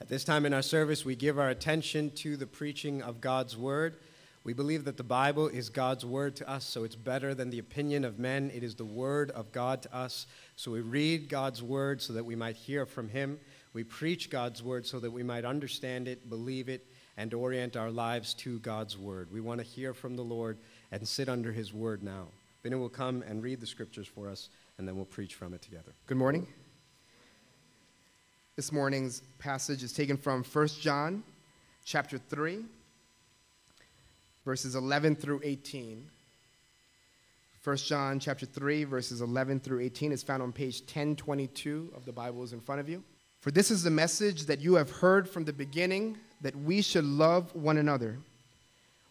At this time in our service, we give our attention to the preaching of God's Word. We believe that the Bible is God's Word to us, so it's better than the opinion of men. It is the Word of God to us. So we read God's Word so that we might hear from Him. We preach God's Word so that we might understand it, believe it, and orient our lives to God's Word. We want to hear from the Lord and sit under His Word now. Benny will come and read the Scriptures for us, and then we'll preach from it together. Good morning. This morning's passage is taken from 1 John chapter 3 verses 11 through 18. 1 John chapter 3 verses 11 through 18 is found on page 1022 of the Bibles in front of you. For this is the message that you have heard from the beginning that we should love one another.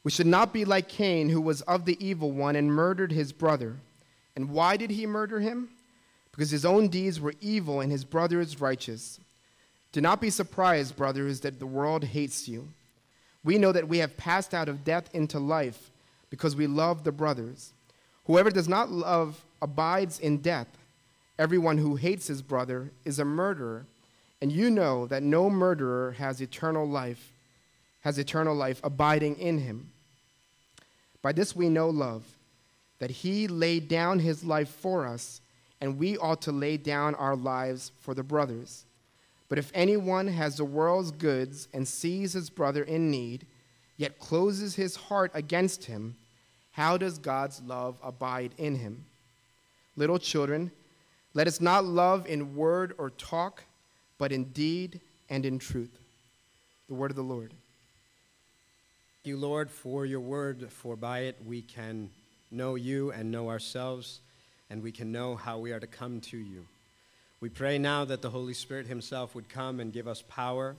We should not be like Cain who was of the evil one and murdered his brother. And why did he murder him? Because his own deeds were evil and his brother is righteous. Do not be surprised, brothers, that the world hates you. We know that we have passed out of death into life because we love the brothers. Whoever does not love abides in death. Everyone who hates his brother is a murderer, and you know that no murderer has eternal life, has eternal life abiding in him. By this we know love, that he laid down his life for us, and we ought to lay down our lives for the brothers. But if anyone has the world's goods and sees his brother in need, yet closes his heart against him, how does God's love abide in him? Little children, let us not love in word or talk, but in deed and in truth. The word of the Lord. Thank you, Lord, for your word, for by it we can know you and know ourselves, and we can know how we are to come to you. We pray now that the Holy Spirit Himself would come and give us power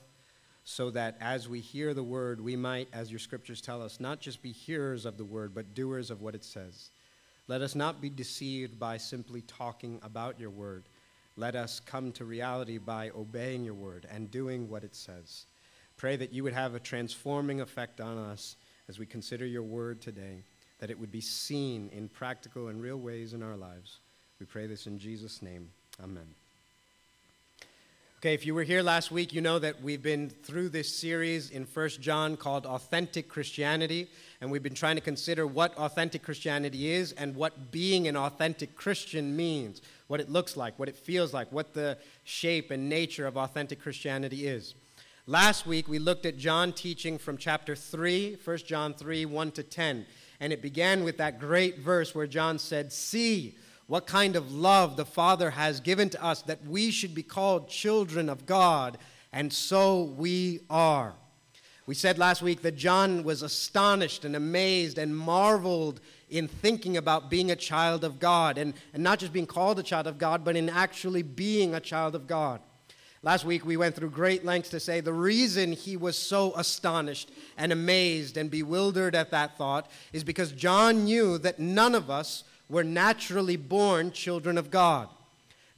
so that as we hear the word, we might, as your scriptures tell us, not just be hearers of the word, but doers of what it says. Let us not be deceived by simply talking about your word. Let us come to reality by obeying your word and doing what it says. Pray that you would have a transforming effect on us as we consider your word today, that it would be seen in practical and real ways in our lives. We pray this in Jesus' name. Amen. Okay, if you were here last week, you know that we've been through this series in First John called Authentic Christianity, and we've been trying to consider what authentic Christianity is and what being an authentic Christian means, what it looks like, what it feels like, what the shape and nature of authentic Christianity is. Last week, we looked at John teaching from chapter 3, 1 John 3, 1 to 10, and it began with that great verse where John said, See, what kind of love the Father has given to us that we should be called children of God, and so we are. We said last week that John was astonished and amazed and marveled in thinking about being a child of God, and, and not just being called a child of God, but in actually being a child of God. Last week, we went through great lengths to say the reason he was so astonished and amazed and bewildered at that thought is because John knew that none of us were naturally born children of God.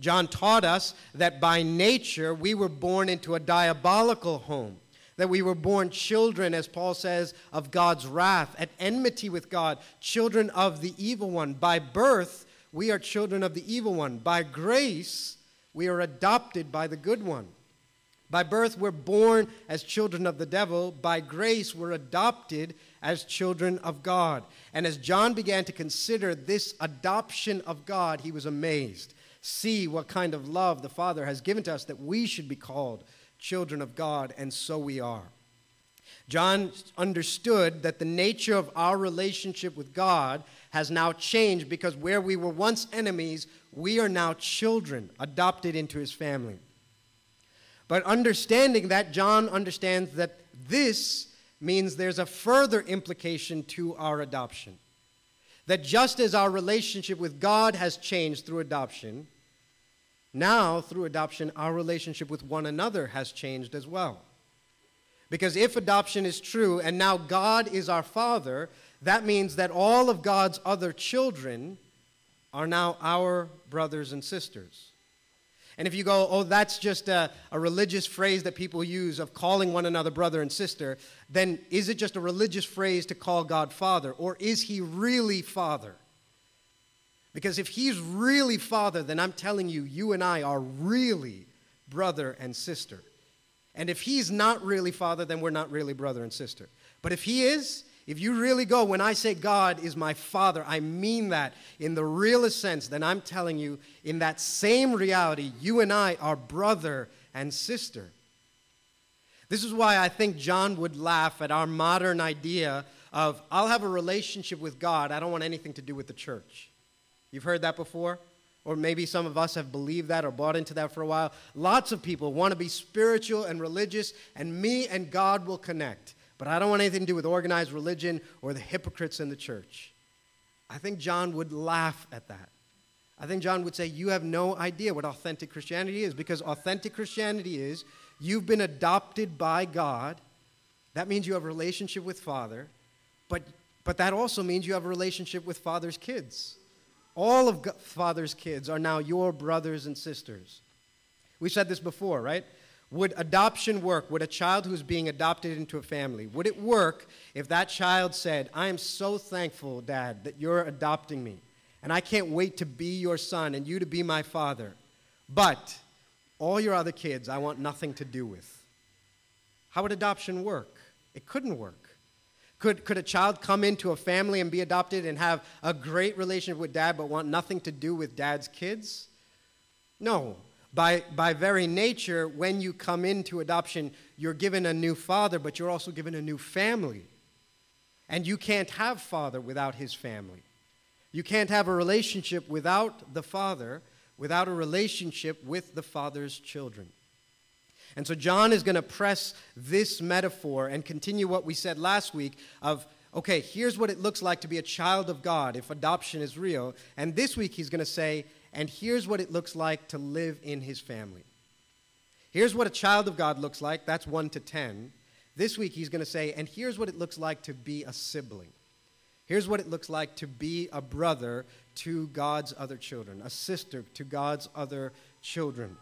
John taught us that by nature we were born into a diabolical home, that we were born children, as Paul says, of God's wrath, at enmity with God, children of the evil one. By birth, we are children of the evil one. By grace, we are adopted by the good one. By birth, we're born as children of the devil. By grace, we're adopted as children of God. And as John began to consider this adoption of God, he was amazed. See what kind of love the Father has given to us that we should be called children of God, and so we are. John understood that the nature of our relationship with God has now changed because where we were once enemies, we are now children adopted into his family. But understanding that, John understands that this means there's a further implication to our adoption. That just as our relationship with God has changed through adoption, now through adoption, our relationship with one another has changed as well. Because if adoption is true and now God is our Father, that means that all of God's other children are now our brothers and sisters. And if you go, oh, that's just a, a, religious phrase that people use of calling one another brother and sister, then is it just a religious phrase to call God Father? Or is He really Father? Because if He's really Father, then I'm telling you, you and I are really brother and sister. And if he's not really father, then we're not really brother and sister. But if he is, if you really go, when I say God is my father, I mean that in the realest sense, then I'm telling you, in that same reality, you and I are brother and sister. This is why I think John would laugh at our modern idea of, I'll have a relationship with God, I don't want anything to do with the church. You've heard that before? Or maybe some of us have believed that or bought into that for a while. Lots of people want to be spiritual and religious, and me and God will connect. But I don't want anything to do with organized religion or the hypocrites in the church. I think John would laugh at that. I think John would say, You have no idea what authentic Christianity is, because authentic Christianity is you've been adopted by God. That means you have a relationship with Father, but, but that also means you have a relationship with Father's kids. All of Father's kids are now your brothers and sisters. We said this before, right? Would adoption work? Would a child who's being adopted into a family, would it work if that child said, I am so thankful, Dad, that you're adopting me, and I can't wait to be your son and you to be my father, but all your other kids I want nothing to do with? How would adoption work? It couldn't work. Could, could a child come into a family and be adopted and have a great relationship with dad but want nothing to do with dad's kids? No. By, by very nature, when you come into adoption, you're given a new father, but you're also given a new family. And you can't have father without his family. You can't have a relationship without the father, without a relationship with the father's children. And so John is going to press this metaphor and continue what we said last week of, okay, here's what it looks like to be a child of God if adoption is real. And this week he's going to say, and here's what it looks like to live in his family. Here's what a child of God looks like. That's 1 to 10. This week he's going to say, and here's what it looks like to be a sibling. Here's what it looks like to be a brother to God's other children, a sister to God's other children.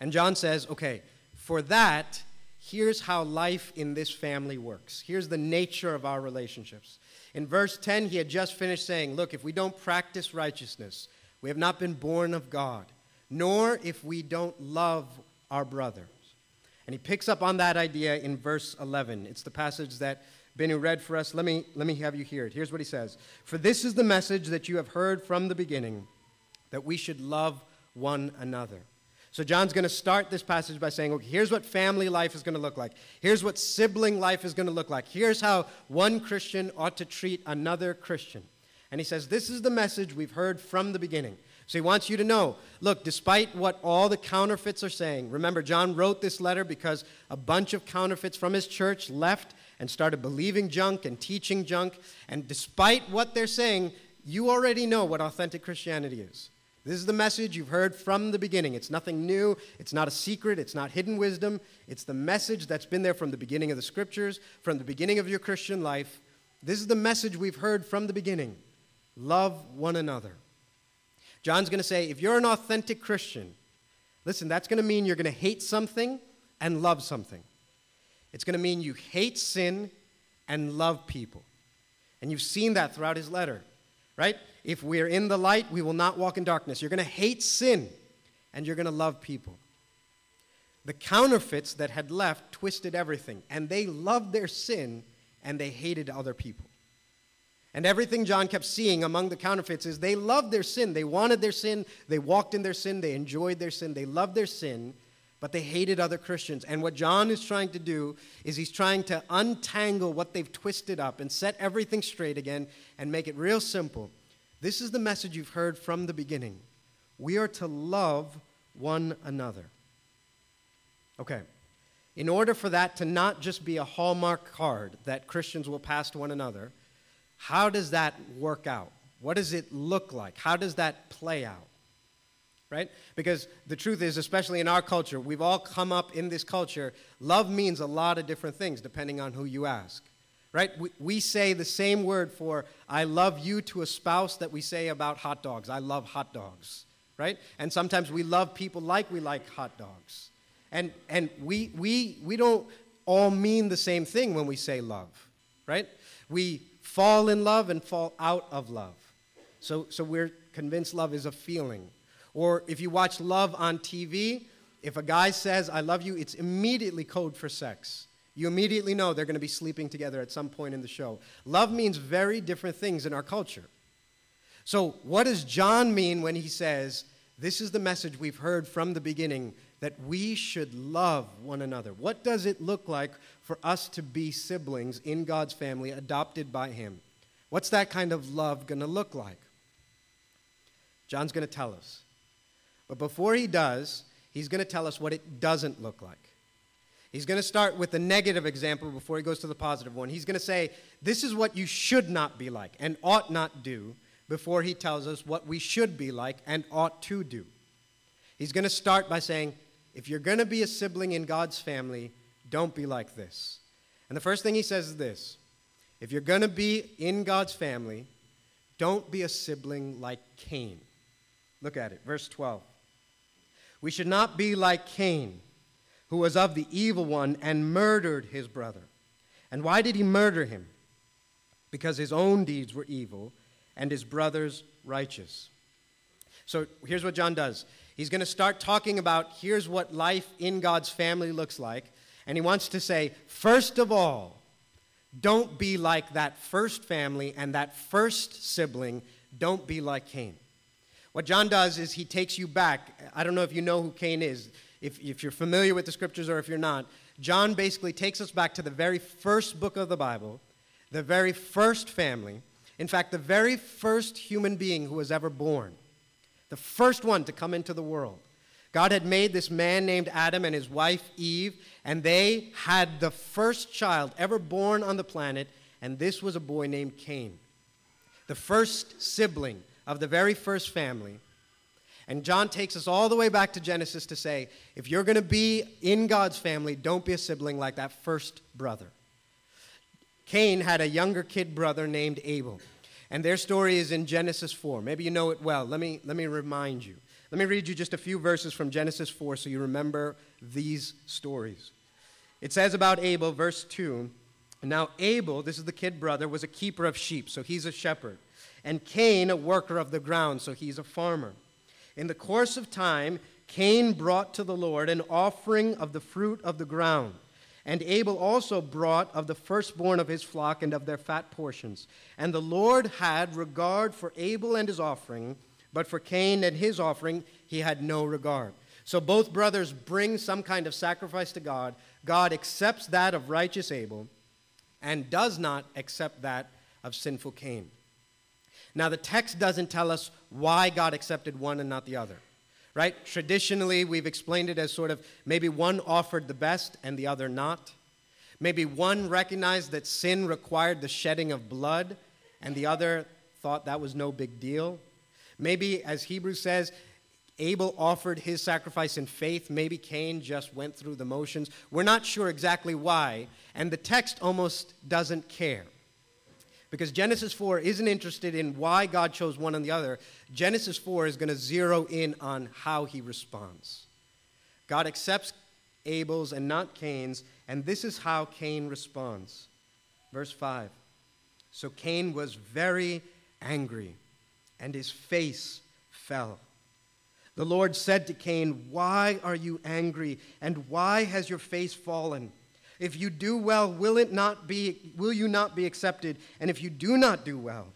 And John says, okay, for that, here's how life in this family works. Here's the nature of our relationships. In verse 10, he had just finished saying, Look, if we don't practice righteousness, we have not been born of God, nor if we don't love our brothers. And he picks up on that idea in verse 11. It's the passage that Benu read for us. Let me, let me have you hear it. Here's what he says For this is the message that you have heard from the beginning, that we should love one another. So, John's going to start this passage by saying, okay, here's what family life is going to look like. Here's what sibling life is going to look like. Here's how one Christian ought to treat another Christian. And he says, this is the message we've heard from the beginning. So he wants you to know look, despite what all the counterfeits are saying, remember, John wrote this letter because a bunch of counterfeits from his church left and started believing junk and teaching junk. And despite what they're saying, you already know what authentic Christianity is. This is the message you've heard from the beginning. It's nothing new. It's not a secret. It's not hidden wisdom. It's the message that's been there from the beginning of the scriptures, from the beginning of your Christian life. This is the message we've heard from the beginning love one another. John's going to say if you're an authentic Christian, listen, that's going to mean you're going to hate something and love something. It's going to mean you hate sin and love people. And you've seen that throughout his letter, right? If we're in the light, we will not walk in darkness. You're going to hate sin and you're going to love people. The counterfeits that had left twisted everything, and they loved their sin and they hated other people. And everything John kept seeing among the counterfeits is they loved their sin. They wanted their sin. They walked in their sin. They enjoyed their sin. They loved their sin, but they hated other Christians. And what John is trying to do is he's trying to untangle what they've twisted up and set everything straight again and make it real simple. This is the message you've heard from the beginning. We are to love one another. Okay. In order for that to not just be a hallmark card that Christians will pass to one another, how does that work out? What does it look like? How does that play out? Right? Because the truth is, especially in our culture, we've all come up in this culture, love means a lot of different things depending on who you ask right? We, we say the same word for I love you to a spouse that we say about hot dogs. I love hot dogs, right? And sometimes we love people like we like hot dogs. And, and we, we, we don't all mean the same thing when we say love, right? We fall in love and fall out of love. So, so we're convinced love is a feeling. Or if you watch love on TV, If a guy says, I love you, it's immediately code for sex. You immediately know they're going to be sleeping together at some point in the show. Love means very different things in our culture. So, what does John mean when he says, This is the message we've heard from the beginning that we should love one another? What does it look like for us to be siblings in God's family, adopted by Him? What's that kind of love going to look like? John's going to tell us. But before he does, he's going to tell us what it doesn't look like. He's going to start with the negative example before he goes to the positive one. He's going to say, This is what you should not be like and ought not do before he tells us what we should be like and ought to do. He's going to start by saying, If you're going to be a sibling in God's family, don't be like this. And the first thing he says is this If you're going to be in God's family, don't be a sibling like Cain. Look at it, verse 12. We should not be like Cain who was of the evil one and murdered his brother. And why did he murder him? Because his own deeds were evil and his brother's righteous. So here's what John does. He's going to start talking about here's what life in God's family looks like. And he wants to say, first of all, don't be like that first family and that first sibling. Don't be like Cain. What John does is he takes you back. I don't know if you know who Cain is if, if you're familiar with the scriptures or if you're not, John basically takes us back to the very first book of the Bible, the very first family, in fact, the very first human being who was ever born, the first one to come into the world. God had made this man named Adam and his wife Eve, and they had the first child ever born on the planet, and this was a boy named Cain, the first sibling of the very first family. And John takes us all the way back to Genesis to say if you're going to be in God's family, don't be a sibling like that first brother. Cain had a younger kid brother named Abel. And their story is in Genesis 4. Maybe you know it well. Let me, let me remind you. Let me read you just a few verses from Genesis 4 so you remember these stories. It says about Abel, verse 2 Now, Abel, this is the kid brother, was a keeper of sheep, so he's a shepherd. And Cain, a worker of the ground, so he's a farmer. In the course of time, Cain brought to the Lord an offering of the fruit of the ground. And Abel also brought of the firstborn of his flock and of their fat portions. And the Lord had regard for Abel and his offering, but for Cain and his offering he had no regard. So both brothers bring some kind of sacrifice to God. God accepts that of righteous Abel and does not accept that of sinful Cain. Now, the text doesn't tell us why God accepted one and not the other, right? Traditionally, we've explained it as sort of maybe one offered the best and the other not. Maybe one recognized that sin required the shedding of blood and the other thought that was no big deal. Maybe, as Hebrews says, Abel offered his sacrifice in faith. Maybe Cain just went through the motions. We're not sure exactly why, and the text almost doesn't care. Because Genesis 4 isn't interested in why God chose one and the other. Genesis 4 is going to zero in on how he responds. God accepts Abel's and not Cain's, and this is how Cain responds. Verse 5 So Cain was very angry, and his face fell. The Lord said to Cain, Why are you angry, and why has your face fallen? If you do well, will it not be will you not be accepted? And if you do not do well,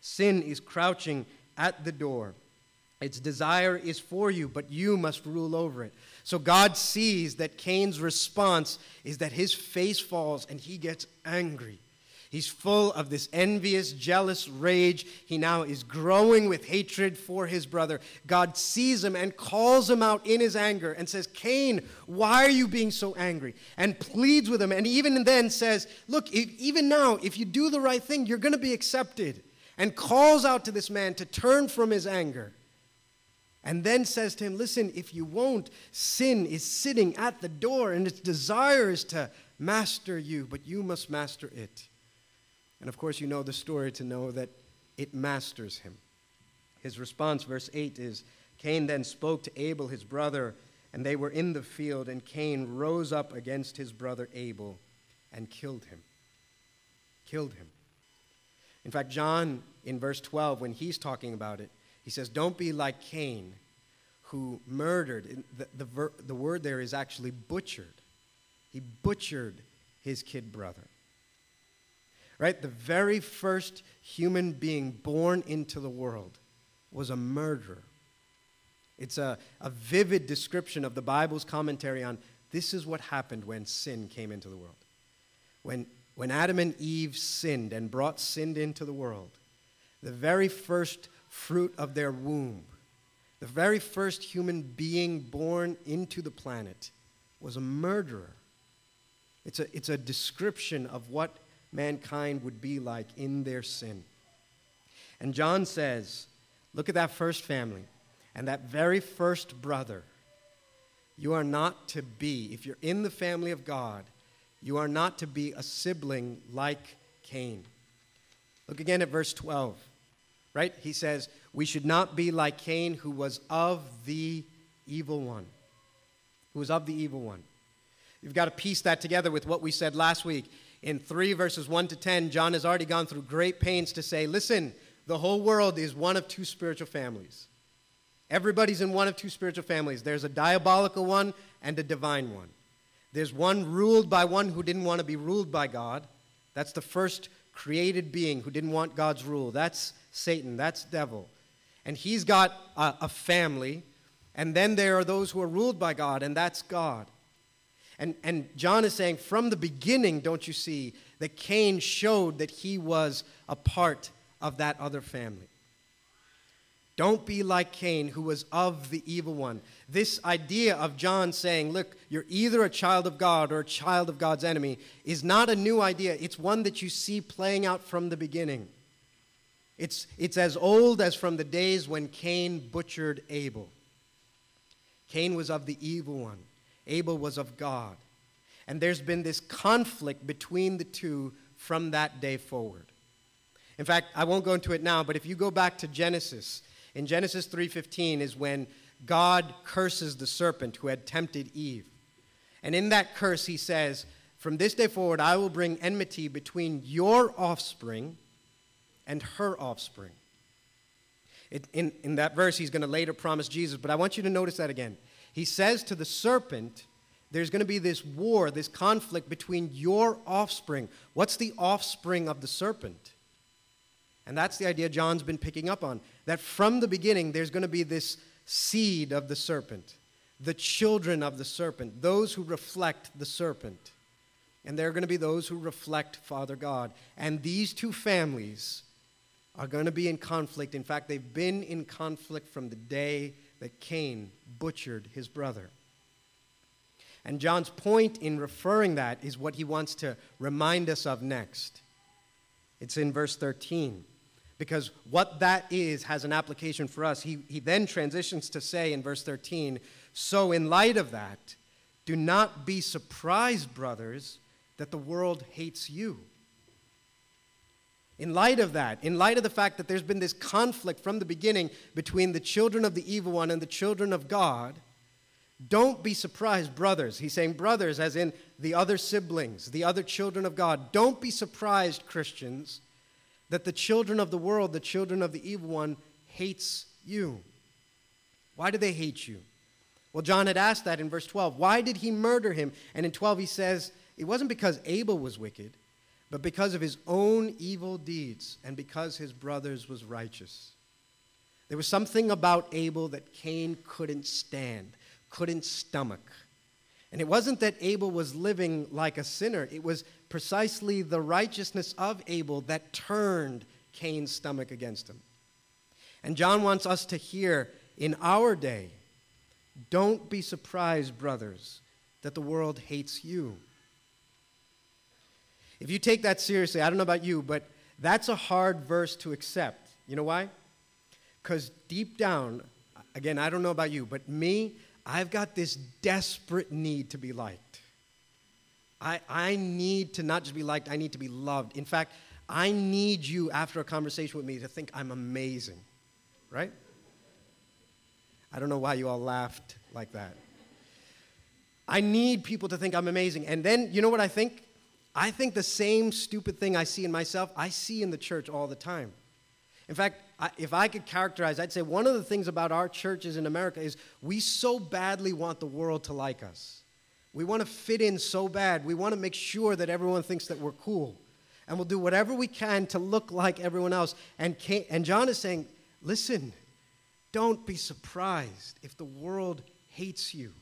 sin is crouching at the door. Its desire is for you, but you must rule over it. So God sees that Cain's response is that his face falls and he gets angry. He's full of this envious, jealous rage. He now is growing with hatred for his brother. God sees him and calls him out in his anger and says, Cain, why are you being so angry? And pleads with him. And even then says, Look, if, even now, if you do the right thing, you're going to be accepted. And calls out to this man to turn from his anger. And then says to him, Listen, if you won't, sin is sitting at the door and its desire is to master you, but you must master it. And of course, you know the story to know that it masters him. His response, verse 8, is Cain then spoke to Abel, his brother, and they were in the field, and Cain rose up against his brother Abel and killed him. Killed him. In fact, John, in verse 12, when he's talking about it, he says, Don't be like Cain, who murdered. The, the, ver, the word there is actually butchered. He butchered his kid brother. Right? The very first human being born into the world was a murderer. It's a, a vivid description of the Bible's commentary on this is what happened when sin came into the world. When, when Adam and Eve sinned and brought sin into the world, the very first fruit of their womb, the very first human being born into the planet, was a murderer. It's a, it's a description of what mankind would be like in their sin. And John says, look at that first family and that very first brother you are not to be, if you're in the family of God, you are not to be a sibling like Cain. Look again at verse 12, right? He says, We should not be like Cain, who was of the evil one. Who was of the evil one. You've got to piece that together with what we said last week. In 3 verses 1 to 10, John has already gone through great pains to say, Listen, the whole world is one of two spiritual families. Everybody's in one of two spiritual families there's a diabolical one and a divine one. There's one ruled by one who didn't want to be ruled by God. That's the first created being who didn't want God's rule. That's Satan, that's devil. And he's got a, a family. And then there are those who are ruled by God, and that's God. And, and John is saying, from the beginning, don't you see, that Cain showed that he was a part of that other family. Don't be like Cain, who was of the evil one. This idea of John saying, look, you're either a child of God or a child of God's enemy, is not a new idea. It's one that you see playing out from the beginning. It's, it's as old as from the days when Cain butchered Abel. Cain was of the evil one, Abel was of God. And there's been this conflict between the two from that day forward. In fact, I won't go into it now, but if you go back to Genesis, in Genesis 3:15 is when God curses the serpent who had tempted Eve. And in that curse he says, "From this day forward I will bring enmity between your offspring and her offspring." It, in, in that verse, he's going to later promise Jesus, but I want you to notice that again. He says to the serpent, there's going to be this war, this conflict between your offspring. What's the offspring of the serpent? And that's the idea John's been picking up on that from the beginning there's going to be this seed of the serpent, the children of the serpent, those who reflect the serpent. And there are going to be those who reflect Father God. And these two families are going to be in conflict. In fact, they've been in conflict from the day that Cain butchered his brother. And John's point in referring that is what he wants to remind us of next. It's in verse 13 because what that is has an application for us. He, he then transitions to say in verse 13, So, in light of that, do not be surprised, brothers, that the world hates you. In light of that, in light of the fact that there's been this conflict from the beginning between the children of the evil one and the children of God, don't be surprised, brothers. He's saying brothers, as in the other siblings, the other children of God. Don't be surprised, Christians, that the children of the world, the children of the evil one, hates you. Why do they hate you? Well, John had asked that in verse 12. Why did he murder him? And in 12, he says, it wasn't because Abel was wicked, but because of his own evil deeds and because his brother's was righteous. There was something about Abel that Cain couldn't stand, couldn't stomach. And it wasn't that Abel was living like a sinner, it was precisely the righteousness of Abel that turned Cain's stomach against him. And John wants us to hear in our day don't be surprised, brothers, that the world hates you. If you take that seriously, I don't know about you, but that's a hard verse to accept. You know why? Because deep down, again, I don't know about you, but me, I've got this desperate need to be liked. I, I need to not just be liked, I need to be loved. In fact, I need you after a conversation with me to think I'm amazing, right? I don't know why you all laughed like that. I need people to think I'm amazing. And then, you know what I think? I think the same stupid thing I see in myself, I see in the church all the time. In fact, I, if I could characterize, I'd say one of the things about our churches in America is we so badly want the world to like us. We want to fit in so bad. We want to make sure that everyone thinks that we're cool. And we'll do whatever we can to look like everyone else. And, and John is saying, listen, don't be surprised if the world hates you.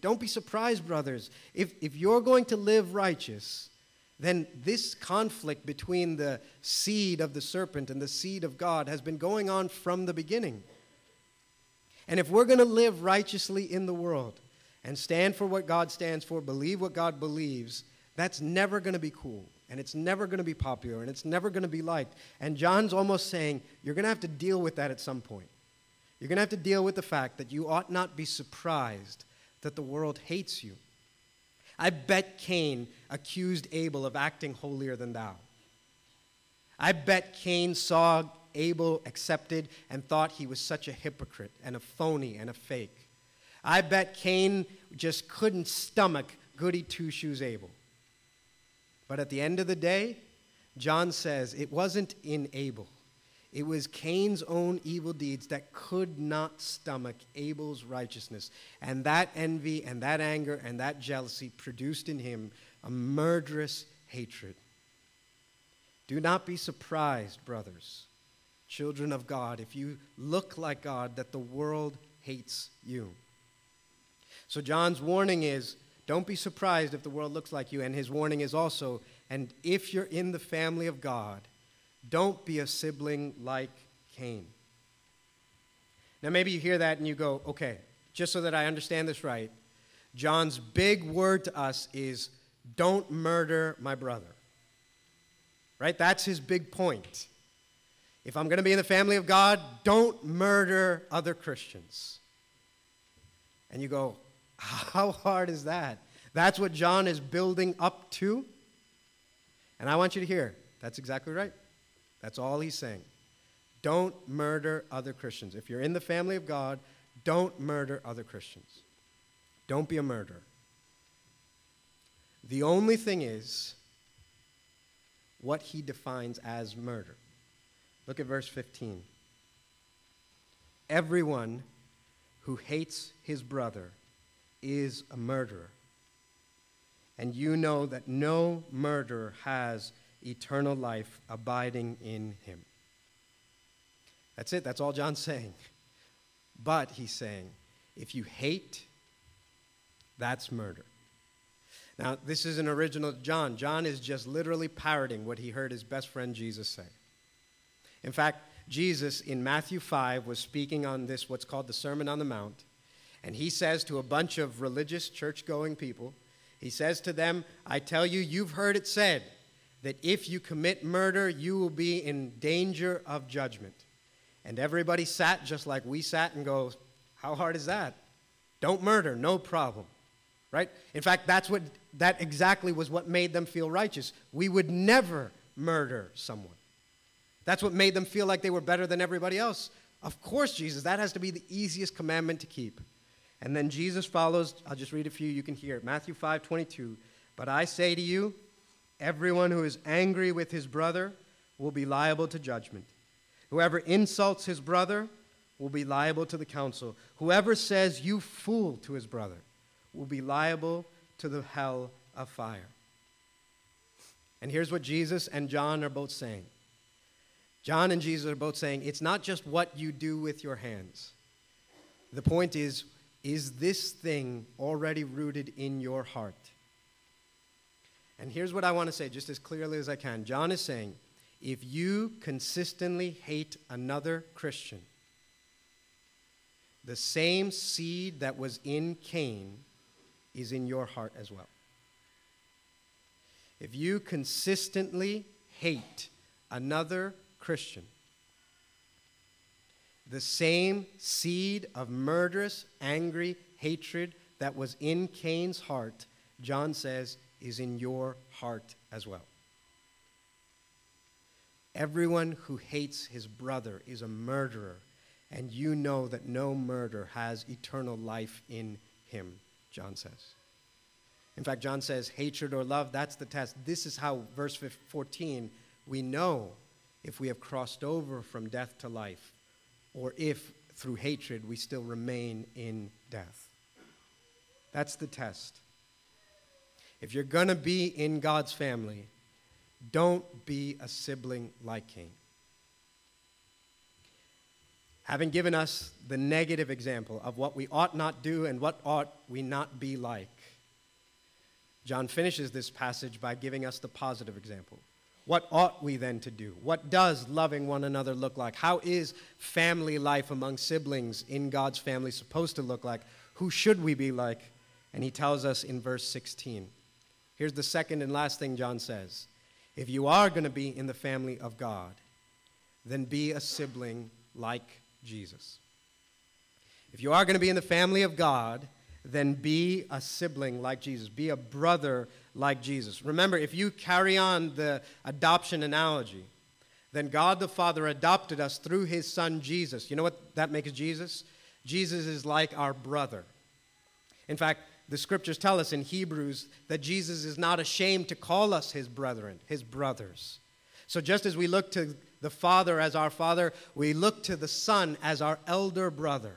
Don't be surprised, brothers. If, if you're going to live righteous, then this conflict between the seed of the serpent and the seed of God has been going on from the beginning. And if we're going to live righteously in the world and stand for what God stands for, believe what God believes, that's never going to be cool. And it's never going to be popular. And it's never going to be liked. And John's almost saying, you're going to have to deal with that at some point. You're going to have to deal with the fact that you ought not be surprised that the world hates you. I bet Cain accused Abel of acting holier than thou. I bet Cain saw Abel accepted and thought he was such a hypocrite and a phony and a fake. I bet Cain just couldn't stomach goody two shoes Abel. But at the end of the day, John says it wasn't in Abel. It was Cain's own evil deeds that could not stomach Abel's righteousness. And that envy and that anger and that jealousy produced in him a murderous hatred. Do not be surprised, brothers, children of God, if you look like God, that the world hates you. So, John's warning is don't be surprised if the world looks like you. And his warning is also, and if you're in the family of God, don't be a sibling like Cain. Now, maybe you hear that and you go, okay, just so that I understand this right, John's big word to us is don't murder my brother. Right? That's his big point. If I'm going to be in the family of God, don't murder other Christians. And you go, how hard is that? That's what John is building up to. And I want you to hear that's exactly right. That's all he's saying. Don't murder other Christians. If you're in the family of God, don't murder other Christians. Don't be a murderer. The only thing is what he defines as murder. Look at verse 15. Everyone who hates his brother is a murderer. And you know that no murderer has eternal life abiding in him. That's it. That's all John's saying. But he's saying, if you hate, that's murder. Now, this is an original John. John is just literally parroting what he heard his best friend Jesus say. In fact, Jesus in Matthew 5 was speaking on this, what's called the Sermon on the Mount. And he says to a bunch of religious, church going people, he says to them, I tell you, you've heard it said that if you commit murder, you will be in danger of judgment. And everybody sat just like we sat and goes, How hard is that? Don't murder, no problem. Right? In fact, that's what that exactly was what made them feel righteous. We would never murder someone. That's what made them feel like they were better than everybody else. Of course, Jesus, that has to be the easiest commandment to keep. And then Jesus follows, I'll just read a few, you can hear it. Matthew 5 22. But I say to you, everyone who is angry with his brother will be liable to judgment. Whoever insults his brother will be liable to the council. Whoever says, You fool, to his brother will be liable to the hell of fire. And here's what Jesus and John are both saying John and Jesus are both saying, It's not just what you do with your hands. The point is, is this thing already rooted in your heart? And here's what I want to say, just as clearly as I can. John is saying, if you consistently hate another Christian, the same seed that was in Cain is in your heart as well. If you consistently hate another Christian, the same seed of murderous, angry hatred that was in Cain's heart, John says, is in your heart as well. Everyone who hates his brother is a murderer, and you know that no murder has eternal life in him, John says. In fact, John says, hatred or love, that's the test. This is how, verse 14, we know if we have crossed over from death to life, or if through hatred we still remain in death. That's the test. If you're going to be in God's family, don't be a sibling like Cain. Having given us the negative example of what we ought not do and what ought we not be like, John finishes this passage by giving us the positive example. What ought we then to do? What does loving one another look like? How is family life among siblings in God's family supposed to look like? Who should we be like? And he tells us in verse 16. Here's the second and last thing John says If you are going to be in the family of God, then be a sibling like Jesus. If you are going to be in the family of God, then be a sibling like Jesus. Be a brother like Jesus. Remember, if you carry on the adoption analogy, then God the Father adopted us through his son Jesus. You know what that makes Jesus? Jesus is like our brother. In fact, the scriptures tell us in Hebrews that Jesus is not ashamed to call us his brethren, his brothers. So just as we look to the Father as our Father, we look to the Son as our elder brother.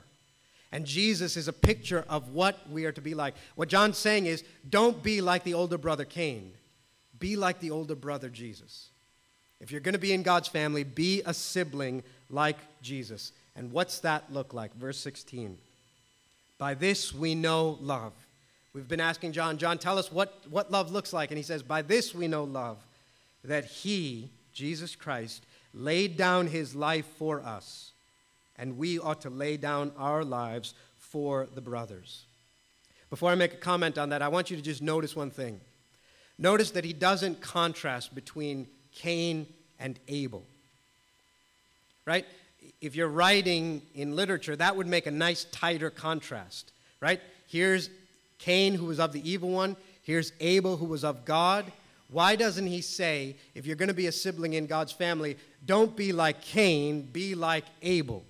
And Jesus is a picture of what we are to be like. What John's saying is don't be like the older brother Cain, be like the older brother Jesus. If you're going to be in God's family, be a sibling like Jesus. And what's that look like? Verse 16. By this we know love. We've been asking John, John, tell us what, what love looks like. And he says, By this we know love, that he, Jesus Christ, laid down his life for us and we ought to lay down our lives for the brothers. Before I make a comment on that, I want you to just notice one thing. Notice that he doesn't contrast between Cain and Abel. Right? If you're writing in literature, that would make a nice, tighter contrast. Right? Here's Cain, who was of the evil one. Here's Abel, who was of God. Why doesn't he say, if you're going to be a sibling in God's family, don't be like Cain, be like Abel?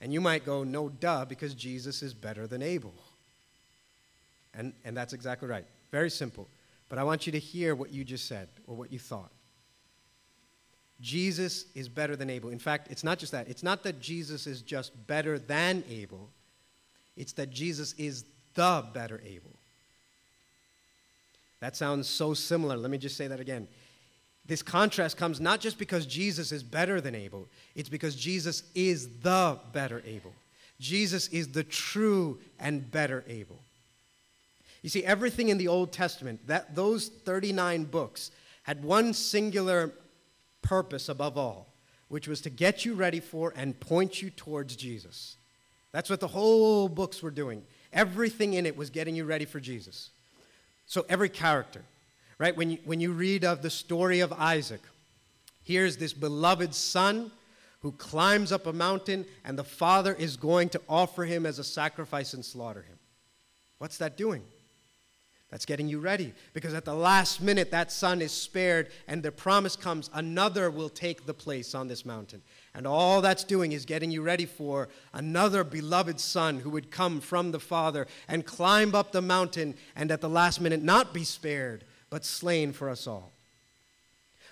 And you might go, no, duh, because Jesus is better than Abel. And, and that's exactly right. Very simple. But I want you to hear what you just said or what you thought. Jesus is better than Abel. In fact, it's not just that. It's not that Jesus is just better than Abel, it's that Jesus is the better Abel. That sounds so similar. Let me just say that again. This contrast comes not just because Jesus is better than Abel, it's because Jesus is the better Abel. Jesus is the true and better Abel. You see, everything in the Old Testament, that, those 39 books, had one singular purpose above all, which was to get you ready for and point you towards Jesus. That's what the whole books were doing. Everything in it was getting you ready for Jesus. So every character, right? When you, when you read of the story of Isaac, here's this beloved son who climbs up a mountain, and the father is going to offer him as a sacrifice and slaughter him. What's that doing? That's getting you ready. Because at the last minute, that son is spared, and the promise comes another will take the place on this mountain. And all that's doing is getting you ready for another beloved son who would come from the Father and climb up the mountain and at the last minute not be spared, but slain for us all.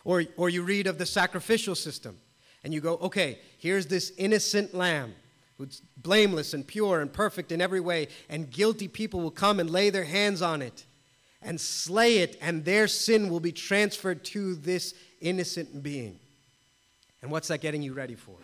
Or, or you read of the sacrificial system, and you go, okay, here's this innocent lamb who's blameless and pure and perfect in every way, and guilty people will come and lay their hands on it and slay it, and their sin will be transferred to this innocent being. And what's that getting you ready for?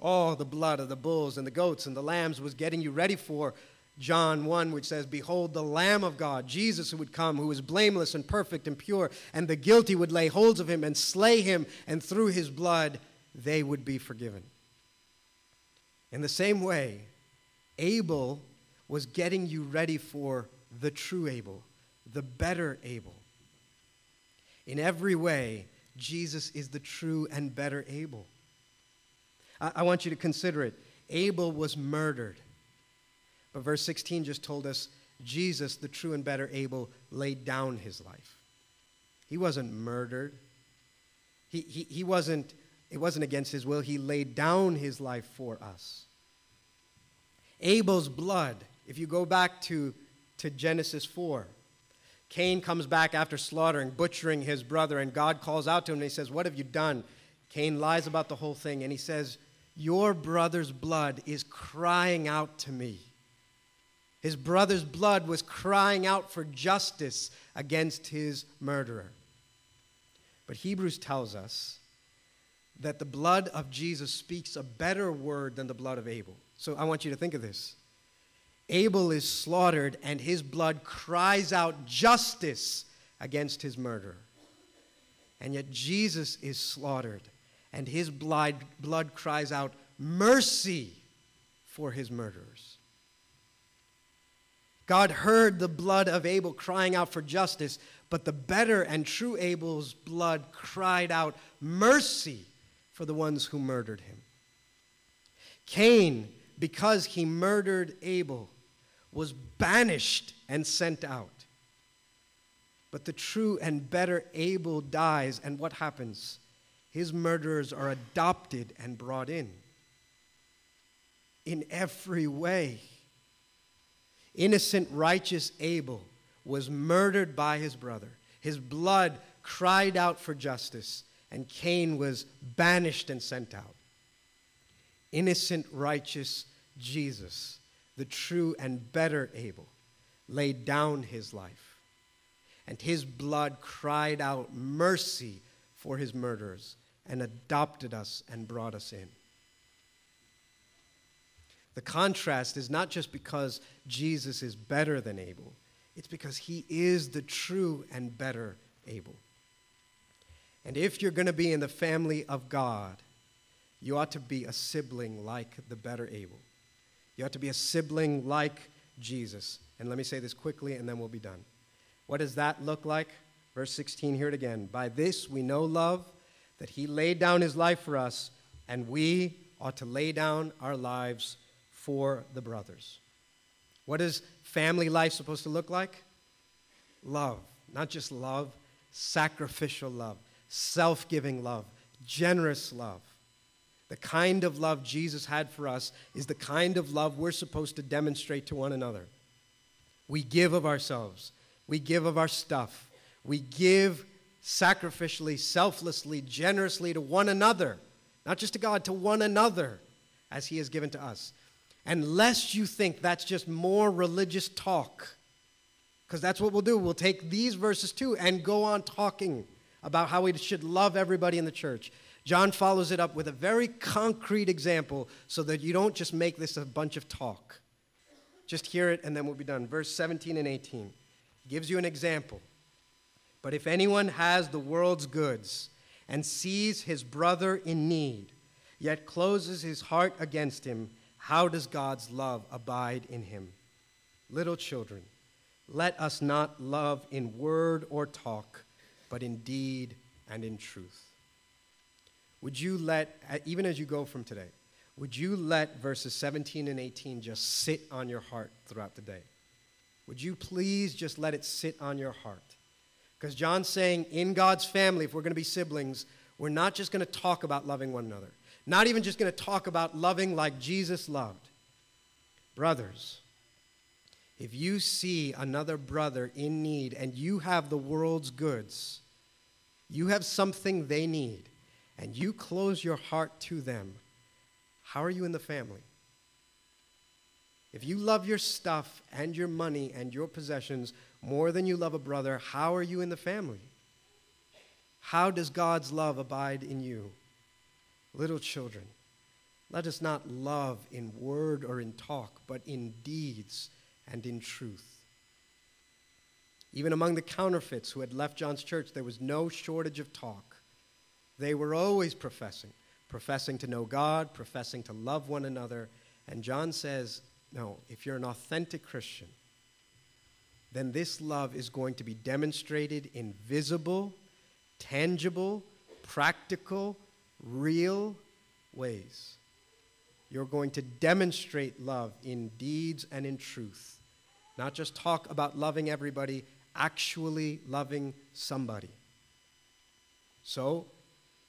All the blood of the bulls and the goats and the lambs was getting you ready for John 1, which says, Behold, the Lamb of God, Jesus, who would come, who is blameless and perfect and pure, and the guilty would lay holds of him and slay him, and through his blood they would be forgiven. In the same way, Abel was getting you ready for the true Abel, the better Abel. In every way, Jesus is the true and better Abel. I, I want you to consider it. Abel was murdered. But verse 16 just told us Jesus, the true and better Abel, laid down his life. He wasn't murdered. He, he, he wasn't, it wasn't against his will. He laid down his life for us. Abel's blood, if you go back to, to Genesis 4, Cain comes back after slaughtering, butchering his brother, and God calls out to him and he says, What have you done? Cain lies about the whole thing and he says, Your brother's blood is crying out to me. His brother's blood was crying out for justice against his murderer. But Hebrews tells us that the blood of Jesus speaks a better word than the blood of Abel. So I want you to think of this. Abel is slaughtered, and his blood cries out justice against his murderer. And yet Jesus is slaughtered, and his blood, blood cries out mercy for his murderers. God heard the blood of Abel crying out for justice, but the better and true Abel's blood cried out mercy for the ones who murdered him. Cain, because he murdered Abel, was banished and sent out. But the true and better Abel dies, and what happens? His murderers are adopted and brought in. In every way. Innocent, righteous Abel was murdered by his brother. His blood cried out for justice, and Cain was banished and sent out. Innocent, righteous Jesus the true and better Abel, laid down his life, and his blood cried out mercy for his murderers and adopted us and brought us in. The contrast is not just because Jesus is better than Abel, it's because he is the true and better Abel. And if you're going to be in the family of God, you ought to be a sibling like the better Abel. You ought to be a sibling like Jesus. And let me say this quickly and then we'll be done. What does that look like? Verse 16, hear it again. By this we know love, that he laid down his life for us, and we ought to lay down our lives for the brothers. What is family life supposed to look like? Love. Not just love, sacrificial love, self giving love, generous love. The kind of love Jesus had for us is the kind of love we're supposed to demonstrate to one another. We give of ourselves, we give of our stuff, we give sacrificially, selflessly, generously to one another, not just to God, to one another as He has given to us. And lest you think that's just more religious talk, because that's what we'll do. We'll take these verses too and go on talking about how we should love everybody in the church. John follows it up with a very concrete example so that you don't just make this a bunch of talk. Just hear it and then we'll be done. Verse 17 and 18 gives you an example. But if anyone has the world's goods and sees his brother in need, yet closes his heart against him, how does God's love abide in him? Little children, let us not love in word or talk, but in deed and in truth. Would you let, even as you go from today, would you let verses 17 and 18 just sit on your heart throughout the day? Would you please just let it sit on your heart? Because John's saying, in God's family, if we're going to be siblings, we're not just going to talk about loving one another, not even just going to talk about loving like Jesus loved. Brothers, if you see another brother in need and you have the world's goods, you have something they need and you close your heart to them, how are you in the family? If you love your stuff and your money and your possessions more than you love a brother, how are you in the family? How does God's love abide in you? Little children, let us not love in word or in talk, but in deeds and in truth. Even among the counterfeits who had left John's church, there was no shortage of talk. They were always professing, professing to know God, professing to love one another. And John says, no, if you're an authentic Christian, then this love is going to be demonstrated in visible, tangible, practical, real ways. You're going to demonstrate love in deeds and in truth. Not just talk about loving everybody, actually loving somebody. So,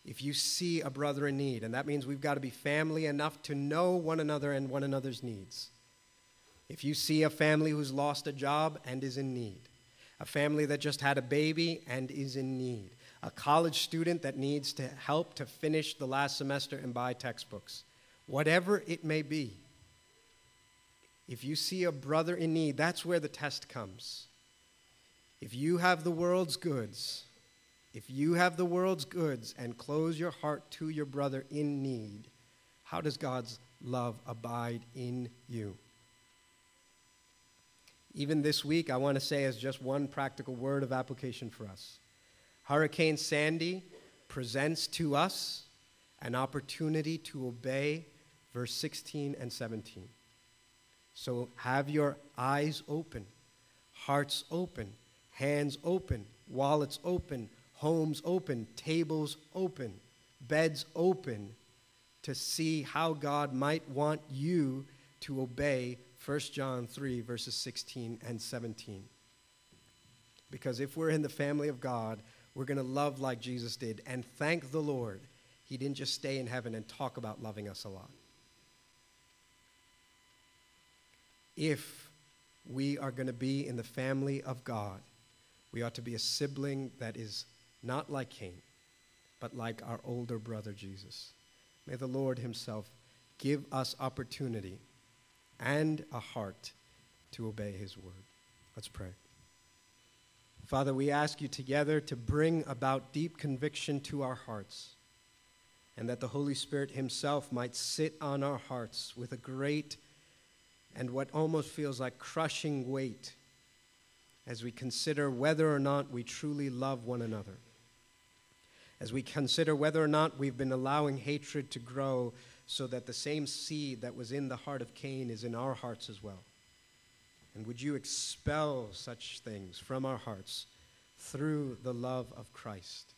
if you see a brother in need, and that means we've got to be family enough to know one another and one another's needs. If you see a family who's lost a job and is in need, a family that just had a baby and is in need, a college student that needs to help to finish the last semester and buy textbooks. Whatever it may be, if you see a brother in need, that's where the test comes. If you have the world's goods, if you have the world's goods and close your heart to your brother in need, how does God's love abide in you? Even this week, I want to say as just one practical word of application for us Hurricane Sandy presents to us an opportunity to obey verse 16 and 17. So have your eyes open, hearts open, hands open, wallets open, homes open, tables open, beds open to see how God might want you to obey 1 John 3, verses 16 and 17. Because if we're in the family of God, we're going to love like Jesus did. And thank the Lord, He didn't just stay in heaven and talk about loving us a lot. If we are going to be in the family of God, we ought to be a sibling that is not like Cain, but like our older brother Jesus. May the Lord Himself give us opportunity and a heart to obey His word. Let's pray. Father, we ask you together to bring about deep conviction to our hearts, and that the Holy Spirit Himself might sit on our hearts with a great and what almost feels like crushing weight as we consider whether or not we truly love one another as we consider whether or not we've been allowing hatred to grow so that the same seed that was in the heart of Cain is in our hearts as well. And would you expel such things from our hearts through the love of Christ,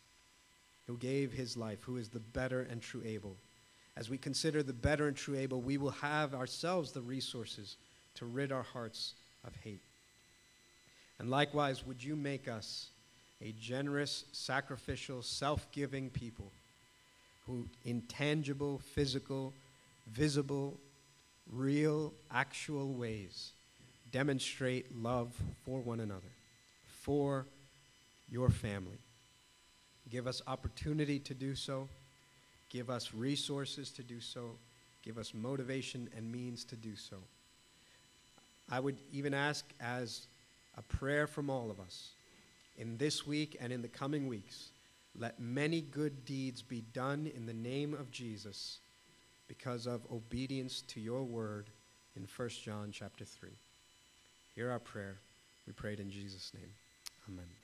who gave his life, who is the better and true Abel? As we consider the better and true Abel, we will have ourselves the resources to rid our hearts of hate. And likewise, would you make us a generous, sacrificial, self giving people who, in tangible, physical, visible, real, actual ways, demonstrate love for one another, for your family. Give us opportunity to do so. Give us resources to do so. Give us motivation and means to do so. I would even ask as a prayer from all of us in this week and in the coming weeks, let many good deeds be done in the name of Jesus because of obedience to your word in 1 John chapter 3. Hear our prayer. We prayed in Jesus' name. Amen.